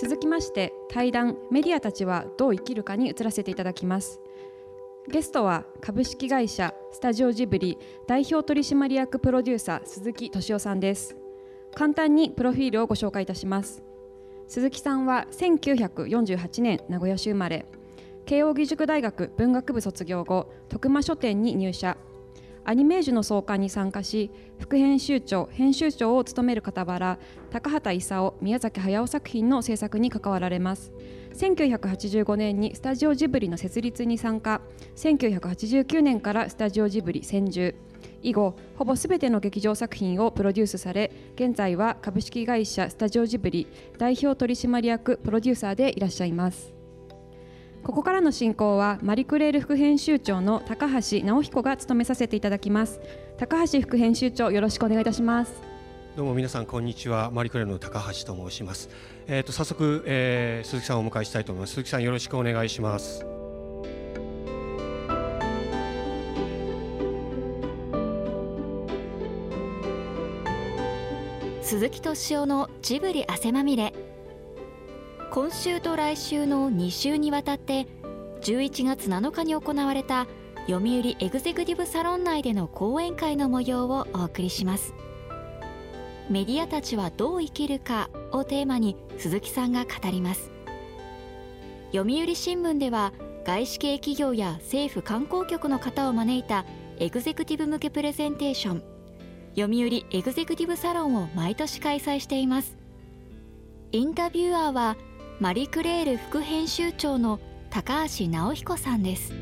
続きまして対談メディアたちはどう生きるかに移らせていただきます。ゲストは株式会社スタジオジブリ代表取締役プロデューサー鈴木敏夫さんです。簡単にプロフィールをご紹介いたします。鈴木さんは1948年名古屋市生まれ。慶應義塾大学文学部卒業後徳間書店に入社。アニメージュの創刊に参加し副編集長編集長を務める傍ら高畑勲宮崎駿作品の制作に関わられます。1985年にスタジオジブリの設立に参加。1989年からスタジオジブリ専従。以後ほぼすべての劇場作品をプロデュースされ現在は株式会社スタジオジブリ代表取締役プロデューサーでいらっしゃいます。ここからの進行はマリクレール副編集長の高橋直彦が務めさせていただきます。高橋副編集長よろしくお願いいたします。どうも皆さんこんにちは。マリクレールの高橋と申します。えっ、ー、と早速、えー、鈴木さんをお迎えしたいと思います。鈴木さんよろしくお願いします。鈴木敏夫のジブリ汗まみれ今週と来週の2週にわたって11月7日に行われた読売エグゼクティブサロン内での講演会の模様をお送りします。メディアたちはどう生きるかをテーマに鈴木さんが語ります。読売新聞では外資系企業や政府観光局の方を招いたエグゼクティブ向けプレゼンテーション読売エグゼクティブサロンを毎年開催しています。インタビュアーはマリクレール副編集長の高橋直彦さんです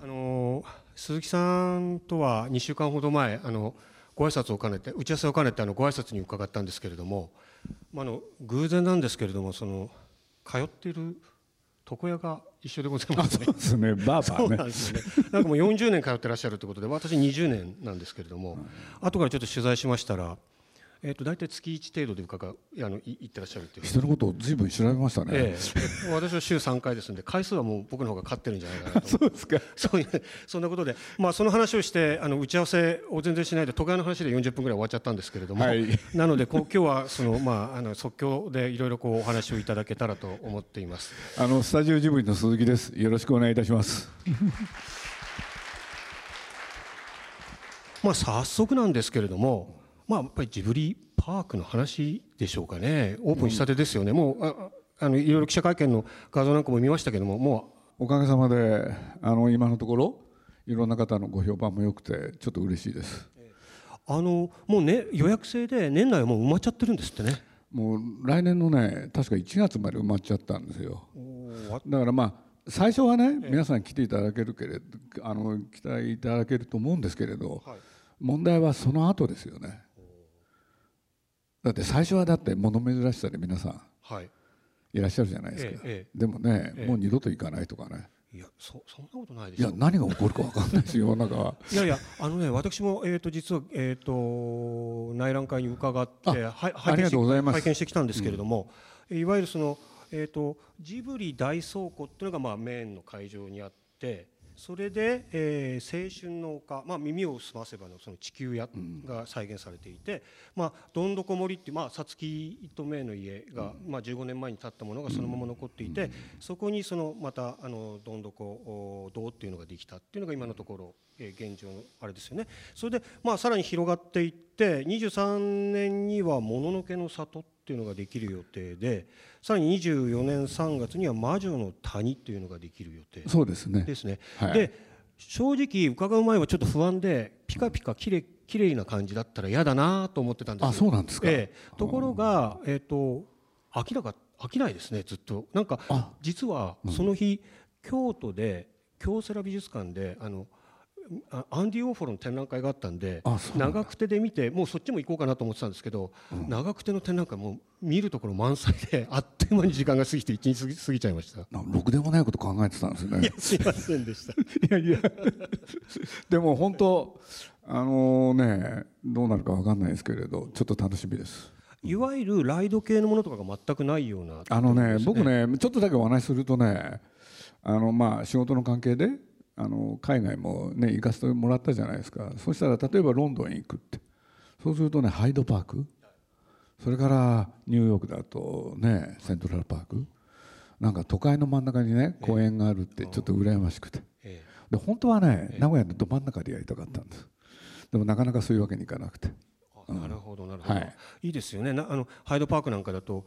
あの鈴木さんとは2週間ほど前あのご挨拶を兼ねて打ち合わせを兼ねてあのご挨拶に伺ったんですけれども、まあ、の偶然なんですけれどもその通っている床屋が一緒でございますね。そうですね。バーバーね。なんですね。なんかもう40年通ってらっしゃるということで、私20年なんですけれども、後からちょっと取材しましたら、えー、と大体月1程度で伺うあの行ってらっしゃるっていう人のことをずいぶん調べましたね、ええ、私は週3回ですので回数はもう僕の方が勝ってるんじゃないかなと。そうですか。そういうそんなことで、まあ、その話をしてあの打ち合わせを全然しないで都会の話で40分ぐらい終わっちゃったんですけれども、はい、なのでこう今日はその、まあ、あの即興でいろいろこうお話をいただけたらと思っています。あのスタジオジブリの鈴木です。よろしくお願いいたします。まあ早速なんですけれどもまあ、やっぱりジブリパークの話でしょうかねオープンしたてですよね、うん、もうああのいろいろ記者会見の画像なんかも見ましたけどももうおかげさまであの今のところいろんな方のご評判も良くてちょっと嬉しいです。あのもうね予約制で年内はもう埋まっちゃってるんですってね。もう来年のね確か1月まで埋まっちゃったんですよ。だからまあ最初はね皆さん来ていただけるけれどあの期待いただけると思うんですけれど、はい、問題はその後ですよね。だって最初はだって物珍しさで皆さんい。らっしゃるじゃないですか、ええ、でもね、え、もう二度と行かないとかね。いやそそんなことないですいや何が起こるか分かんないですよ中は。いやいやあのね私も、えーと、実は、えーと、内覧会に伺ってはありがとうございます。拝見してきたんですけれども、うん、いわゆるその、えーと、とジブリ大倉庫っていうのが、まあ、メインの会場にあってそれで、えー、青春の丘、まあ、耳を澄ませばのその地球屋が再現されていて、まあ、どんどこ森っていう、まあ、さつきとめの家が、まあ、15年前に建ったものがそのまま残っていて、そこにそのまたあのどんどこ堂っていうのができたっていうのが今のところ、えー、現状のあれですよね。それで、まあ、さらに広がっていって23年にはもののけの里っていうのができる予定でさらに24年3月には魔女の谷っていうのができる予定そうですね。ですね、はい、で正直伺う前はちょっと不安でピカピカきれきれいな感じだったら嫌だなと思ってたんですあそうなんですか、えー、ところが、えーと、飽きなか飽きないですねずっと。なんか実はその日、うん、京都で京セラ美術館であのアンディ・オーフォルの展覧会があったんで長久手で見てもうそっちも行こうかなと思ってたんですけど、うん、長久手の展覧会も見るところ満載で あっという間に時間が過ぎて一日過ぎ過ぎちゃいました。ろくでもないこと考えてたんですね。いやすいませんでした。い やいや。でも本当あのねどうなるか分かんないですけれどちょっと楽しみです。いわゆるライド系のものとかが全くないような、あのね僕ねちょっとだけお話しするとねあのまあ仕事の関係であの海外もね行かせてもらったじゃないですか。そしたら例えばロンドンに行くって。そうするとねハイドパーク。それからニューヨークだとねセントラルパーク。なんか都会の真ん中にね公園があるってちょっと羨ましくて。で本当はね名古屋のど真ん中でやりたかったんです。でもなかなかそういうわけにいかなくて。なるほどなるほど、はい、いいですよね。なあのハイドパークなんかだと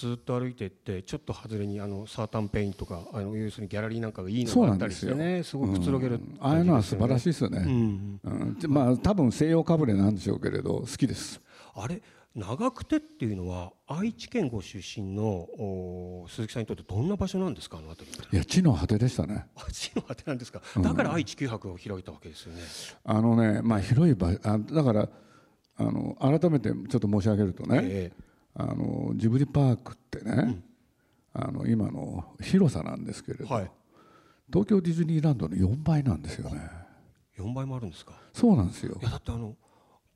ずっと歩いていってちょっと外れにあのサータンペインとかあの要するにギャラリーなんかがいいのがあったりしてねすごくくつろげる、う。ん、ああいうのは素晴らしいですよね、うん。うん、まあ多分西洋かぶれなんでしょうけれど好きです。あれ長久手っていうのは愛知県ご出身の鈴木さんにとってどんな場所なんですかあの辺り。いや地の果てでしたね。地の果てなんですか。だから愛知九博を開いたわけですよね、あのねまあ広い場あだからあの改めてちょっと申し上げるとね、ええあのジブリパークってね、うん、あの今の広さなんですけれど、はい、東京ディズニーランドの4倍なんですよね。4倍もあるんですか？そうなんですよ。いやだってあの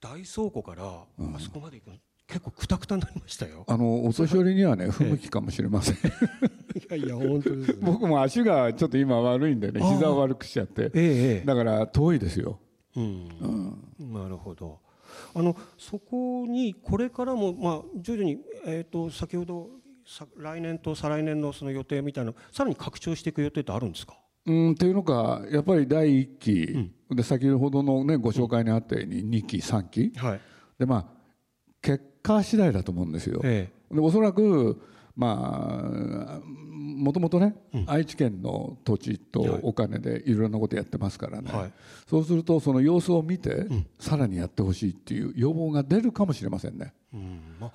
大倉庫からあそこまで行くの、結構くたくたになりましたよ。あのお年寄りにはね不向きかもしれません、いやいや本当です、ね、僕も足がちょっと今悪いんでね膝を悪くしちゃって、ええ、だから遠いですよ、うん、うん、なるほどあのそこにこれからも、まあ、徐々に、えーと、先ほど来年と再来年のその予定みたいなさらに拡張していく予定ってあるんですか？うんっていうのかやっぱり第1期、うん、で先ほどの、ね、ご紹介にあったように2期3期、はい、でまあ結果次第だと思うんですよ。ええ、でおそらくまあもともとね、うん、愛知県の土地とお金でいろんなことやってますからね、はい、そうするとその様子を見て、うん、さらにやってほしいっていう要望が出るかもしれませんね。うんまあ、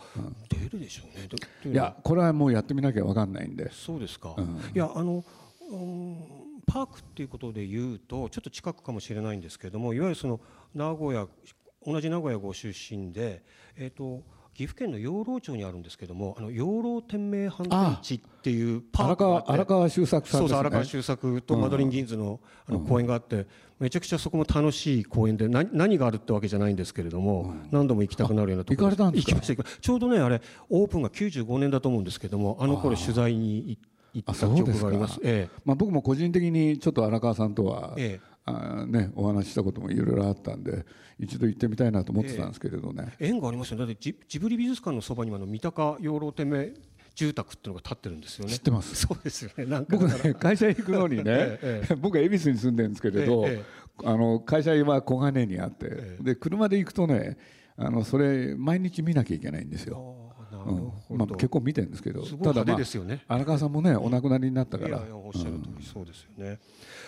出るでしょうね。いやこれはもうやってみなきゃ分かんないんで。そうですか。いやあの、うん、パークっていうことで言うとちょっと近くかもしれないんですけれどもいわゆるその名古屋同じ名古屋ご出身でえっ、ー、と岐阜県の養老町にあるんですけどもあの養老天明反転地っていうパークがあって荒川修作さん、ね、荒川修作とマドリン・ギンズのあの公園があって、めちゃくちゃそこも楽しい公園で何何があるってわけじゃないんですけれども、何度も行きたくなるようなところ行かれたんですか？行きました。ちょうどねあれオープンが95年だと思うんですけどもあの頃取材に行った記憶があります。ええ、まあ僕も個人的にちょっと荒川さんとは、ええ、あねお話ししたこともいろいろあったんで一度行ってみたいなと思ってたんですけれどね、えー、縁がありますよだってジジブリ美術館のそばにあの三鷹養老天命住宅っていうのが建ってるんですよね。知ってます。そうですよね。なんか僕ね会社行くのにね、ええ、僕は恵比寿に住んでるんですけれど、え、あの会社は小金にあって、で車で行くとね、あのそれ毎日見なきゃいけないんですよ。うん、まあ結構見てるんですけど、ただまあ荒川さんもねお亡くなりになったから。おっしゃる通りそうですよね。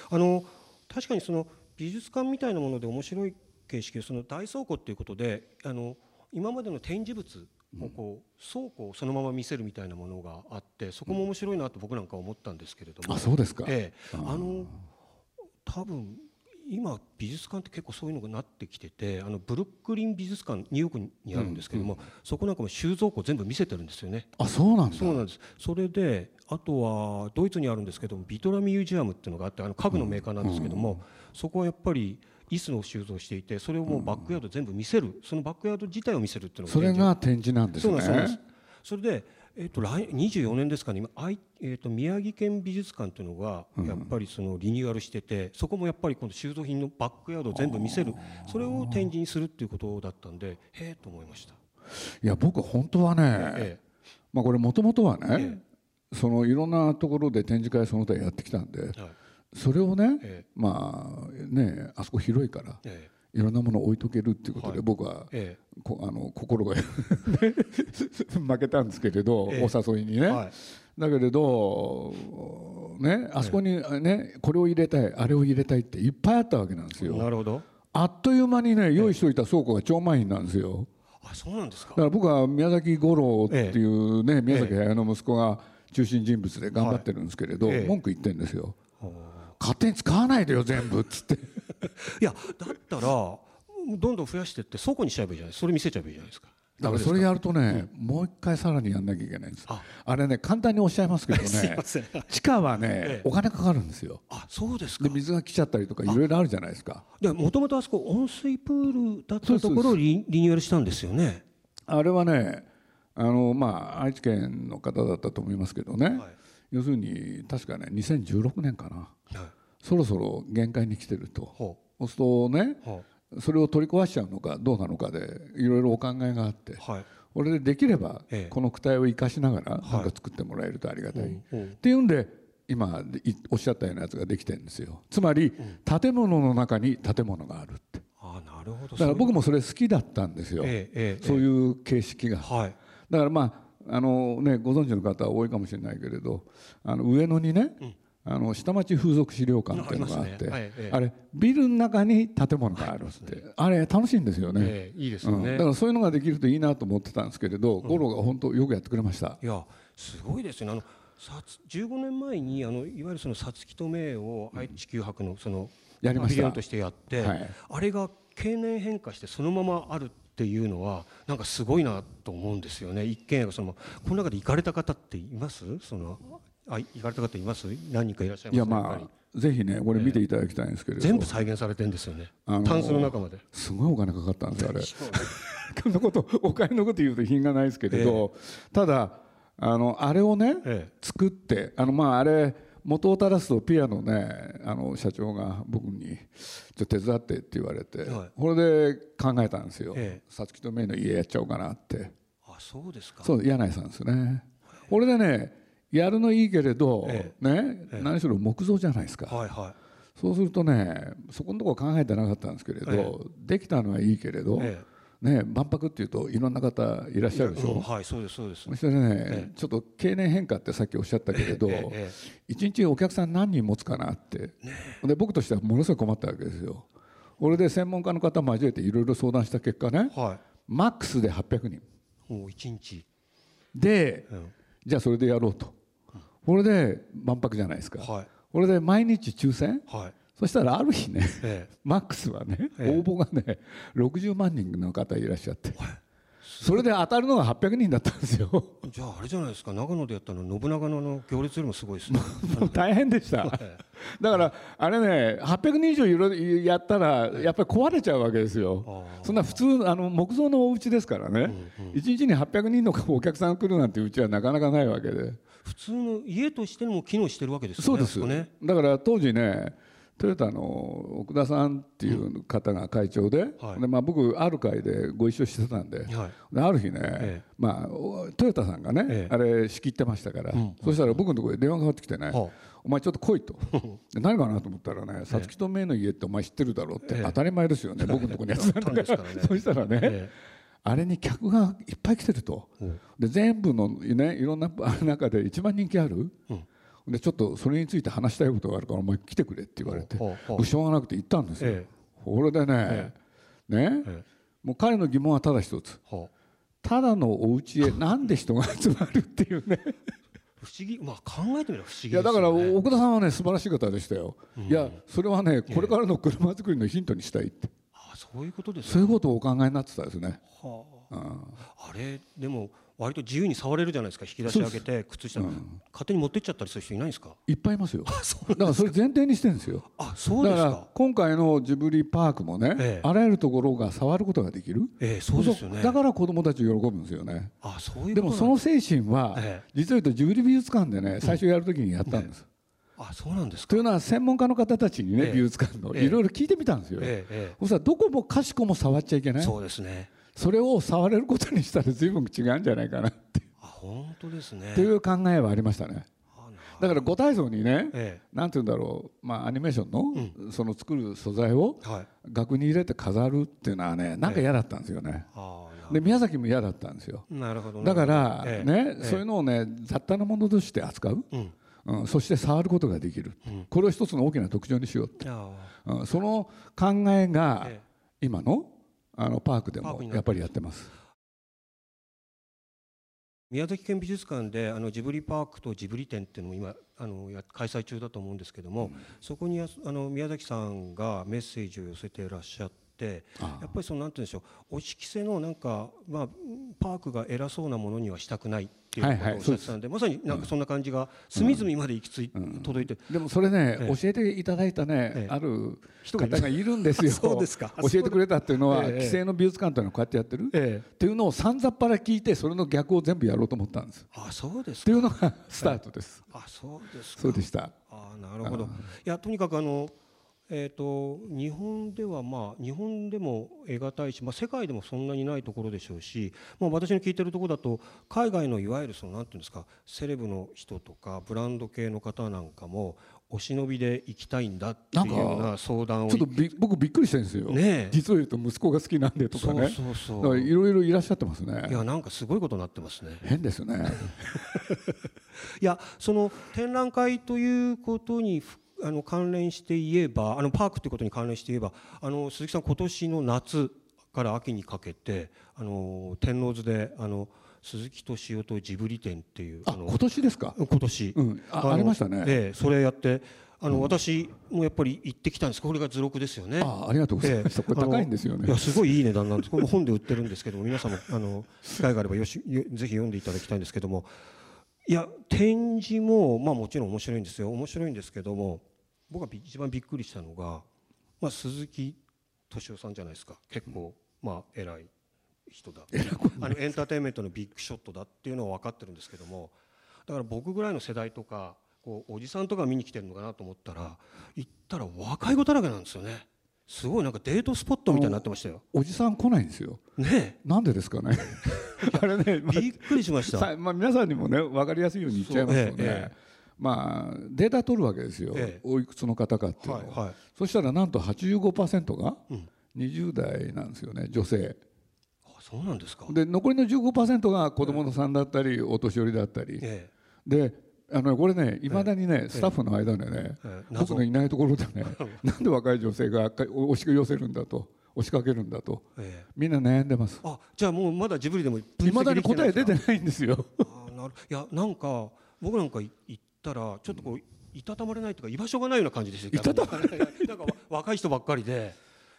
あの確かにその美術館みたいなもので面白い形式その大倉庫っていうことであの今までの展示物をこう倉庫をそのまま見せるみたいなものがあってそこも面白いなと僕なんか思ったんですけれども、あそうですか、ええ、あの多分今美術館って結構そういうのがなってきててあのブルックリン美術館ニューヨークにあるんですけども、うんうん、そこなんかも収蔵庫全部見せてるんですよね。あそうなんそうなんです。それであとはドイツにあるんですけどもビトラミュージアムっていうのがあってあの家具のメーカーなんですけども、そこはやっぱり椅子の収蔵していてそれをもうバックヤード全部見せる、そのバックヤード自体を見せるっていうのがそれが展示なんですね。そうそれでえーと、来24年ですかね今えーと、宮城県美術館というのがやっぱりそのリニューアルしてて、うん、そこもやっぱり今度収蔵品のバックヤードを全部見せる。それを展示にするっていうことだったんでへえと思いました。いや僕本当はね、ええ、まあ、これもともとはね、え、そのいろんなところで展示会その他やってきたんで、はい。それをね、まあねあそこ広いから、いろんなものを置いとけるっていうことで、僕は、こあの心が 負けたんですけれど、お誘いにね、だけれどねあそこにねこれを入れたいあれを入れたいっていっぱいあったわけなんですよ。なるほど。あっという間にね用意しておいた倉庫が超満員なんですよ。あそうなんですか。だから僕は宮崎五郎っていうね、宮崎駿の息子が中心人物で頑張ってるんですけれど、文句言ってるんですよ。勝手に使わないでよ全部っつって。いやだったらどんどん増やしてって倉庫にしちゃえばいいじゃないそれ見せちゃえばいいじゃないですか。だからそれやるとね、うん、もう一回さらにやんなきゃいけないんです。あ。れね簡単におっしゃいますけどね。地下はね、ええ、お金かかるんですよ。あそうですか。で水が来ちゃったりとかいろいろあるじゃないですか。もともとあそこ温水プールだったところをリニューアルしたんですよね。あれはねあのまあ愛知県の方だったと思いますけどね、はい、要するに確かね2016年かな、はい。そろそろ限界に来てると。そう。するとねそれを取り壊しちゃうのかどうなのかでいろいろお考えがあって、はい、これでできればこの躯体を生かしながらなんか作ってもらえるとありがたい、っていうんで今おっしゃったようなやつができてるんですよ。つまり建物の中に建物があるって。あなるほど。だから僕もそれ好きだったんですよ、ええ。そういう形式が、はい、だからまああのねご存知の方は多いかもしれないけれどあの上野にね、うん。あの下町風俗資料館っていうのがあって、ね。はい、あれビルの中に建物があるって、はい、あれ楽しいんですよね、えー、いいですよね、うん、だからそういうのができるといいなと思ってたんですけれど、うん、五郎が本当よくやってくれました。いやすごいですよね。あの15年前にあのいわゆるそのさつきとめを愛知九博のその、やりました。としてやって、はい、あれが経年変化してそのままあるっていうのはなんかすごいなと思うんですよね。一見そのこの中で行かれた方っています？そのあ行かれた方います？何人かいらっしゃいます？いやまあぜひねこれ見ていただきたいんですけれど、全部再現されてるんですよね、あのー、タンスの中まで。すごいお金かかったんですよあれ。こんなことお金のこと言うと品がないですけれど、えただあのあれをね、え。作ってあのまああれ元を垂らすとピアのねあの社長が僕に「ちょっと手伝って」って言われて、はい、これで考えたんですよ。皐月、と芽の家やっちゃおうかなって。あそうですか。そう柳井さんですね。これでねやるのいいけれど、ええ、ね、え、何しろ木造じゃないですか、はいはい、そうするとねそこのところ考えてなかったんですけれど、できたのはいいけれど、ね、万博っていうといろんな方いらっしゃるでしょ、うん、はいそうですそうです。そしてね、ちょっと経年変化ってさっきおっしゃったけれど、一日お客さん何人持つかなって、で僕としてはものすごい困ったわけですよ。俺で専門家の方交えていろいろ相談した結果ね、はい、マックスで800人。もう1日。で、うん、じゃあそれでやろうと。これで万博じゃないですか、はい、これで毎日抽選、はい、そしたらある日ね、ええ、マックスはね、え、応募がね60万人の方いらっしゃって。それで当たるのが800人だったんですよ。じゃああれじゃないですか。長野でやったの信長の行列よりもすごいですね。大変でした。だからあれね800人以上やったらやっぱり壊れちゃうわけですよ。そんな普通あの木造のお家ですからね、うんうん、1日に800人のお客さん来るなんてうちはなかなかないわけで。普通の家としても機能してるわけですよね。そうです。ね。だから当時ね。トヨタの奥田さんっていう方が会長ではい、でまあ、僕ある会でご一緒してたんではい、である日ね、ええ、まあ、トヨタさんがね、え、あれ仕切ってましたから、うん、そしたら僕のところで電話がかかってきてね、お前ちょっと来いと。何かなと思ったらね皐月とめの家ってお前知ってるだろうって当たり前ですよね、僕のところにやつなんだから、ね、そしたらね、あれに客がいっぱい来てると、で全部の、ね、いろんな中で一番人気ある、でちょっとそれについて話したいことがあるからお前来てくれって言われてしょうがなくて行ったんですよ。これでね,、ねもう彼の疑問はただ一つ、ただのお家へ なんで人が集まるっていうね。不思議、まあ、考えてみれば不思議、ね、いやだから奥田さんはね素晴らしい方でしたよ、うん、いやそれはねこれからの車作りのヒントにしたいって、そういうことですそういうことをお考えになってたですね。はあ、うん、あれでも割と自由に触れるじゃないですか。引き出し上げて靴下、うん、勝手に持ってっちゃったりする人いないんですか？いっぱいいますよ。だからそれ前提にしてるんですよ。あそうですか？今回のジブリパークもね、ええ、あらゆるところが触ることができる、ええ、そうですよね。だから子供たち喜ぶんですよね。あそういうでもその精神は、え、実は言うとジブリ美術館でね最初やるときにやったんです、うん、あそうなんですというのは専門家の方たちにね、美術館のいろいろ聞いてみたんですよ、そしたらどこもかしこも触っちゃいけない。そうですねそれを触れることにしたら随分違うんじゃないかなって。本当ですね。という考えはありましたね。だから五体操にね、ええ、なんて言うんだろう、まあ、アニメーションの、うん、その作る素材を額に入れて飾るっていうのはねなんか嫌だったんですよね、え、で宮崎も嫌だったんですよ。なるほど。だからね、そういうのをね雑多なものとして扱う、うん。うん、そして触ることができる、うん、これを一つの大きな特徴にしようって、うん、その考えが今のあのパークでもやっぱりやってます。宮崎県美術館であのジブリパークとジブリ展っていうのも今あの開催中だと思うんですけども、うん、そこにあの宮崎さんがメッセージを寄せていらっしゃって、やっぱりそのなんて言うんでしょうお色せのなんかまあパークが偉そうなものにはしたくない。っていうことをおっしゃってたんで,、まさになんかそんな感じが隅々まで行き着い、届いて。でもそれね、教えていただいたね、ある方がいるんですよ。そうですか。教えてくれたっていうのは、規制の美術館というのはこうやってやってる、っていうのをさんざっぱら聞いてそれの逆を全部やろうと思ったんです。あそうですっていうのがスタートです、あそうですそうでした。あなるほど。いやとにかくあのえーと、日本ではまあ日本でも得難いし、まあ、世界でもそんなにないところでしょうし、まあ、私の聞いてるところだと海外のいわゆるそのなんていうんですかセレブの人とかブランド系の方なんかもお忍びで行きたいんだっていうような相談をちょっとび僕びっくりしてるんですよ、ね、実を言うと息子が好きなんでとかね。そうそうそう。いろいろいらっしゃってますね。いやなんかすごいことになってますね。変ですね。いやその展覧会ということにあの関連して言えばあのパークということに関連して言えばあの鈴木さん今年の夏から秋にかけてあの天王洲であの鈴木敏夫とジブリ展っていうあ今年ですか？今年、うん、あありましたね、ええ、それやってあの、うん、私もやっぱり行ってきたんです。これが図録ですよね。あありがとうございます、ええ、高いんですよね。いやすごいいい値段なんです。これ本で売ってるんですけども皆さんもあの機会があればよしぜひ読んでいただきたいんですけども。いや展示もまあもちろん面白いんですよ。面白いんですけども僕が一番びっくりしたのが、まあ、鈴木敏夫さんじゃないですか結構、まあ偉い人だあのエンターテインメントのビッグショットだっていうのは分かってるんですけどもだから僕ぐらいの世代とかこうおじさんとか見に来てるのかなと思ったら行ったら若い子だらけなんですよね。すごいなんかデートスポットみたいになってましたよ。おじさん来ないんですよ。ねなんでですかね。あれね、びっくりしました。まあ皆さんにもね分かりやすいように言っちゃいますので、ええ、まあデータ取るわけですよ。え、おいくつの方かっていうの。を、はいはい、そしたらなんと85%が20代なんですよね、女性。そうなんですか。で残りの15%が子供のさんだったり、お年寄りだったり、であのこれねいまだにね、スタッフの間でね、僕のいないところでね なんで若い女性が押し寄せるんだと。押しかけるんだと、みんな悩んでます。あじゃあもうまだジブリでもいまだに答え出てないんですよ。あなる。いやなんか僕なんか行ったらちょっとこういたたまれないというか居場所がないような感じでしたいたたまれない。なんか若い人ばっかりで。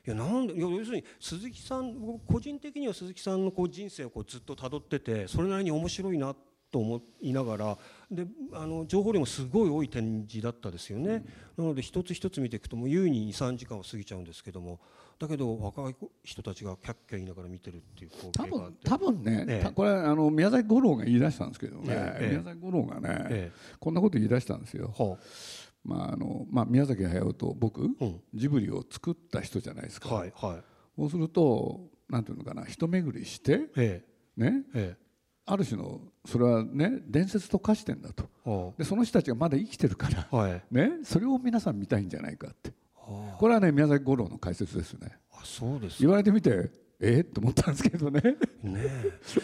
いやなんで要するに鈴木さん個人的には鈴木さんのこう人生をこうずっとたどっててそれなりに面白いなと思いながらであの情報量もすごい多い展示だったですよね、うん、なので一つ一つ見ていくともう優に23時間は過ぎちゃうんですけどもだけど若い人たちがキャッキャ言いながら見てるっていう光景が多分ね、ええ、これあの宮崎五郎が言い出したんですけどね、え、宮崎五郎がね、こんなこと言い出したんですよ。まああのまあ、宮崎駿と僕、うん、ジブリを作った人じゃないですか、はいはい、そうするとなんていうのかな一巡りして、ね、ある種のそれはね伝説と化してんだと。でその人たちがまだ生きてるから、はい、ね、それを皆さん見たいんじゃないかってこれはね宮崎五郎の解説ですね。あそうです言われてみてえー、と思ったんですけどね。ね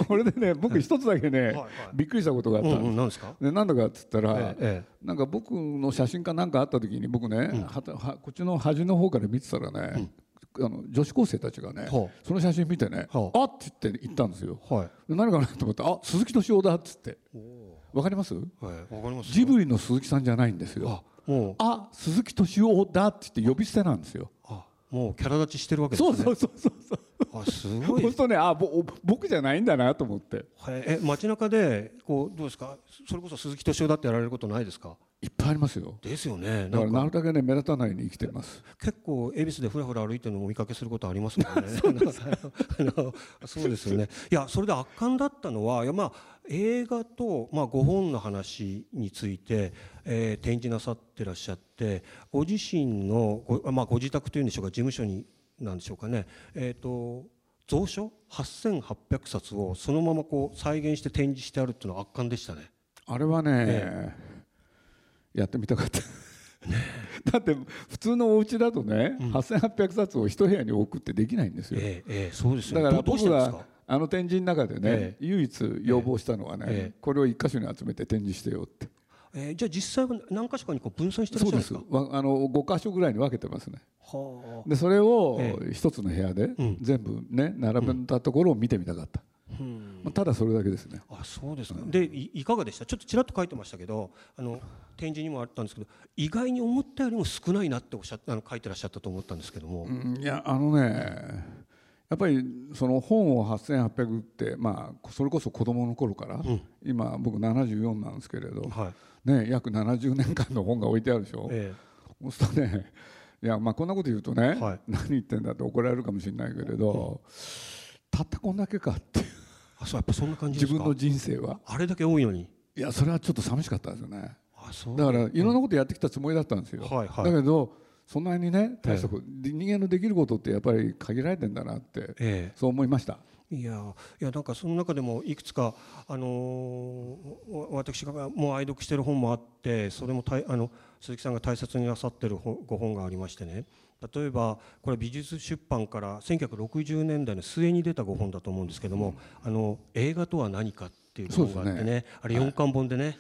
こ れでね僕一つだけね、はいはい、びっくりしたことがあったんです,、うんうん、ですか？でなんだかっつったら、ええ、なんか僕の写真かなんかあった時に僕ね、うん、ははこっちの端の方から見てたらね、うん。あの女子高生たちがね、はあ、その写真見てね、はあ、あって言って行ったんですよ、はい、何かなと思ってあ鈴木敏夫だっつって。わかります、はい、かりますジブリの鈴木さんじゃないんですよああ鈴木敏夫だって言って呼び捨てなんですよ。あもうキャラ立ちしてるわけですね。そうそうそうそうあすごい。そうするとねあぼ僕じゃないんだなと思って。え街中でこうどうですか？それこそ鈴木敏夫だってやられることないですか？いっぱいありますよ。ですよね。だからなるだけね目立たないように生きてます。結構恵比寿でふらふら歩いてるのもお見かけすることありますもんね。そうですよね。いやそれで圧巻だったのはいやまあ映画と、まあ、5本の話について、えー、展示なさってらっしゃってご自身のご,、まあ、ご自宅というんでしょうか事務所になんでしょうかね、えーと、蔵書？8800冊をそのままこう再現して展示してあるっていうのは圧巻でしたね。あれはね、ねやってみたかった。だって普通のお家だとね、うん、8800冊を一部屋に置くってできないんですよ、えーえー、そうですだから僕はあの展示の中でね、えー、唯一要望したのはね、えー、これを一箇所に集めて展示してよって、えー、じゃあ実際は何箇所かにこう分散してるんですか。あの5箇所ぐらいに分けてますね。でそれを一つの部屋で全部ね並べたところを見てみたかった、まあ、ただそれだけですね。あそうですか、でいかがでした？ちょっとちらっと書いてましたけどあの展示にもあったんですけど意外に思ったよりも少ないなっておっしゃあの書いてらっしゃったと思ったんですけども。いやあのねやっぱりその本を8800って、まあ、それこそ子供の頃から、うん、今僕74なんですけれど、はい、ね、約70年間の本が置いてあるでしょ、ええ、そうするとねいやまあこんなこと言うとね、はい、何言ってんだって怒られるかもしれないけれど、うん、たったこんだけかってあそうやっぱそんな感じ自分の人生は。あれだけ多いのに。いやそれはちょっと寂しかったですよね。だからいろんなことやってきたつもりだったんですよ、はいはい、だけどそんなにね大したこと、人間のできることってやっぱり限られてんだなって、ええ、そう思いました。いやいやなんかその中でもいくつか、あのー、私がもう愛読している本もあってそれもたいあの鈴木さんが大切になさっているご本がありましてね。例えばこれ美術出版から1960年代の末に出たご本だと思うんですけども「あの映画とは何か」っていう本があってね、ね、あれ4巻本でね、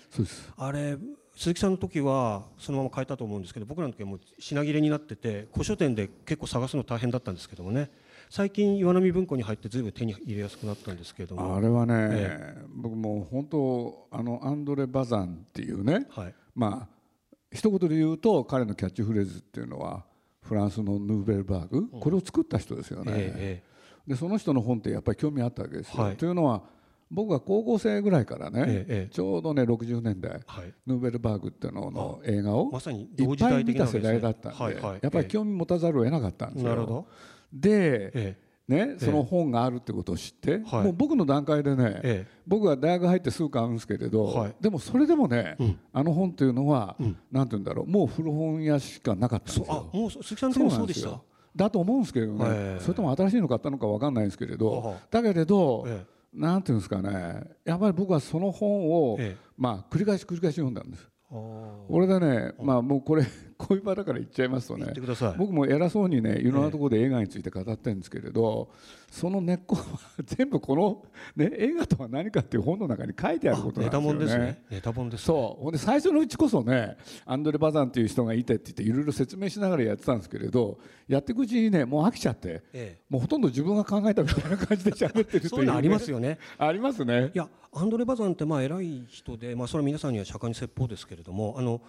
はい、あれ鈴木さんの時はそのまま変えたと思うんですけど僕らの時はもう品切れになってて古書店で結構探すの大変だったんですけどもね。最近岩波文庫に入ってずいぶん手に入れやすくなったんですけれども。あれはね、ええ、僕も本当あのアンドレ・バザンっていうね、はい、まあ一言で言うと彼のキャッチフレーズっていうのはフランスのヌーベルバーグ、これを作った人ですよね、え。でその人の本ってやっぱり興味あったわけですよ。はい、というのは僕が高校生ぐらいからね、ええ、ちょうどね60年代、はい、ヌーベルバーグっていうのの映画を、ま、さにいっぱい見た世代だったんで、はいはい、やっぱり興味持たざるを得なかったんですよ。なるほど。で、えね、その本があるってことを知って、はい、もう僕の段階でね、ええ、僕は大学入ってすぐ買うんですけれど、はい、でもそれでもね、うん、あの本っていうのは、うん、なんて言うんだろうもう古本屋しかなかったんですよ。もう鈴木さんもそうでした？だと思うんですけどね、えそれとも新しいの買ったのか分かんないんですけれど、だけれど、ええ、なんていうんですかね。やっぱり僕はその本を、まあ繰り返し繰り返し読んだんです。俺でね、まあもうこれこういう場だから言っちゃいますとね僕も偉そうにねいろんなところで映画について語ってるんですけれど、その根っこは全部この、ね、映画とは何かっていう本の中に書いてあることなんですよね。ネタ本ですね。ネタ本です、ね、そうほんで最初のうちこそねアンドレ・バザンっていう人がいてって言っていろいろ説明しながらやってたんですけれどやっていくうちにねもう飽きちゃって、ええ、もうほとんど自分が考えたみたいな感じで喋ってるという、ね、そういうのありますよね。ありますね。いやアンドレ・バザンってまあ偉い人で、まあ、それは皆さんには釈迦に説法ですけれどもあの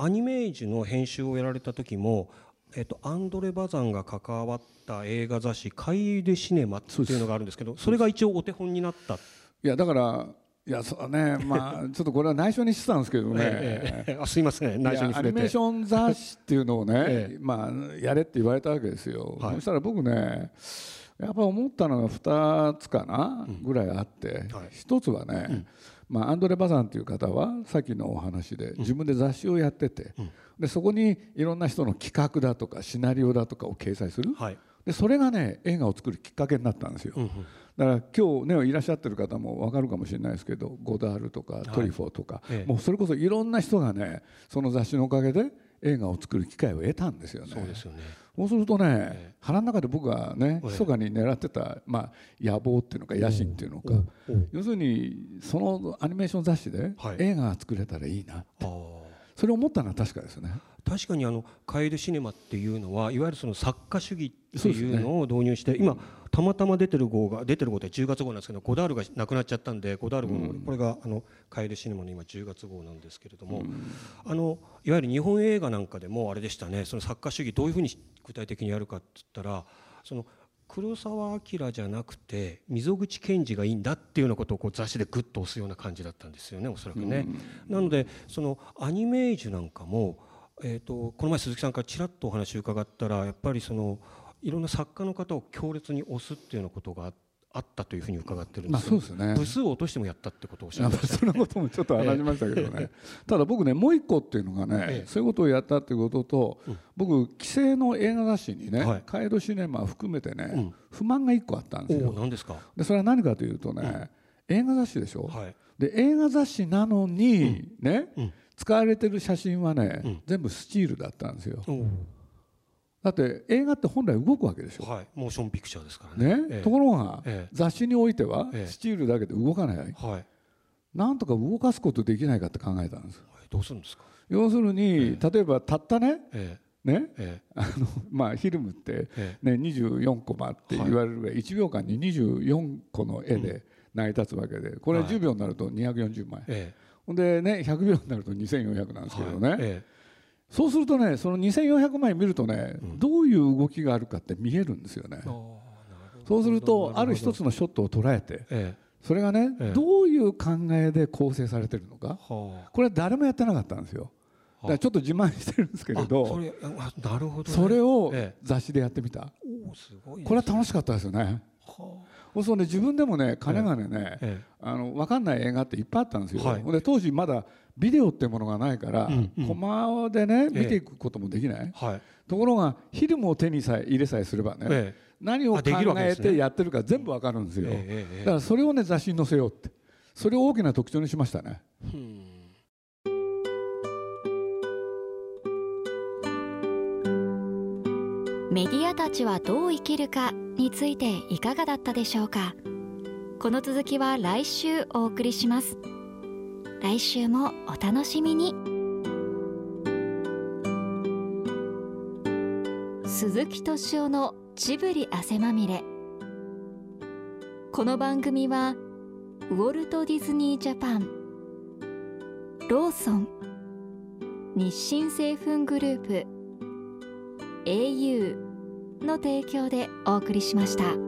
アニメージュの編集をやられた時も、えっと、アンドレ・バザンが関わった映画雑誌「カイル・シネマ」っていうのがあるんですけどそれが一応お手本になった。いやだからいやそうねまあ ちょっとこれは内緒にしてたんですけどね、えええ、あすいません内緒にアニメーション雑誌っていうのをね、まあやれって言われたわけですよ、はい、そしたら僕ねやっぱ思ったのが2つかな、ぐらいあって、はい、1つはね、うんまあ、アンドレ・バザンという方はさっきのお話で自分で雑誌をやってて、でそこにいろんな人の企画だとかシナリオだとかを掲載する、はい、でそれがね映画を作るきっかけになったんですよ、うんうん、だから今日ねいらっしゃってる方も分かるかもしれないですけどゴダールとかトリフォーとか、はい、もうそれこそいろんな人がねその雑誌のおかげで映画を作る機会を得たんですよね。そうですよね。そうするとね、えー、腹の中で僕がね密かに狙ってた、まあ、野望っていうのか野心っていうのか、要するにそのアニメーション雑誌で映画が作れたらいいなって、それを思ったのは確かですね。確かにあのカエルシネマっていうのはいわゆるその作家主義っていうのを導入して、ね、今たまたま出てる号が出てる号って10月号なんですけどゴダールがなくなっちゃったんでゴダール号、うん、これがあのカエルシネマの今10月号なんですけれども、うん、あのいわゆる日本映画なんかでもあれでしたね。その作家主義どういうふうに具体的にやるかって言ったらその黒澤明じゃなくて溝口健二がいいんだっていうようなことをこう雑誌でグッと押すような感じだったんですよねおそらくね。うん、なのでそのアニメージュなんかもえーと、この前鈴木さんからちらっとお話を伺ったらやっぱりそのいろんな作家の方を強烈に推すっていうようなことがあったというふうに伺ってるんですまあ、そうですね。部数を落としてもやったってことをおっしゃいました、ね、そんなこともちょっと話しましたけどね、ええ、ただ僕ねもう一個っていうのがね、え、そういうことをやったっていうことと、うん、僕規制の映画雑誌にね、はい、カイドシネマ含めてね、うん、不満が一個あったんですよ。何ですか？でそれは何かというとね、うん、映画雑誌でしょ、はい、で映画雑誌なのに、ね、使われてる写真はね、うん、全部スチールだったんですよ。だって映画って本来動くわけでしょ、はい、モーションピクチャーですからね、ね。ええ、ところが、え、雑誌においてはスチールだけで動かない、はい、なんとか動かすことできないかって考えたんです、はい、どうするんですか？要するに、例えばたったね、ね、あのまあ、フィルムって、ね24コマって言われるぐらい、1秒間に24個の絵で成り立つわけでこれ10秒になると240枚、ほんでね100秒になると2400なんですけどね、はいええ、そうするとねその2400枚見るとね、うん、どういう動きがあるかって見えるんですよね。そうするとある一つのショットを捉えて、え、それがね、どういう考えで構成されてるのか、これは誰もやってなかったんですよ。だからちょっと自慢してるんですけれどそれなるほど、ね、それを雑誌でやってみた、これは楽しかったですよね。そうするとね自分でもね金がね、ええ、あの分かんない映画っていっぱいあったんですよ、はい、で当時まだビデオっていうものがないから、うんうん、コマでね見ていくこともできない、はい、ところがフィルムを手にさえ入れさえすればね、ええ、何を考えてやってるか全部わかるんですよ、だからそれをね雑誌に載せようって。それを大きな特徴にしましたね。メディアたちはどう生きるかについていかがだったでしょうか？この続きは来週お送りします。来週もお楽しみに。鈴木敏夫のジブリ汗まみれ。この番組はウォルト・ディズニー・ジャパンローソン日清製粉グループ au の提供でお送りしました。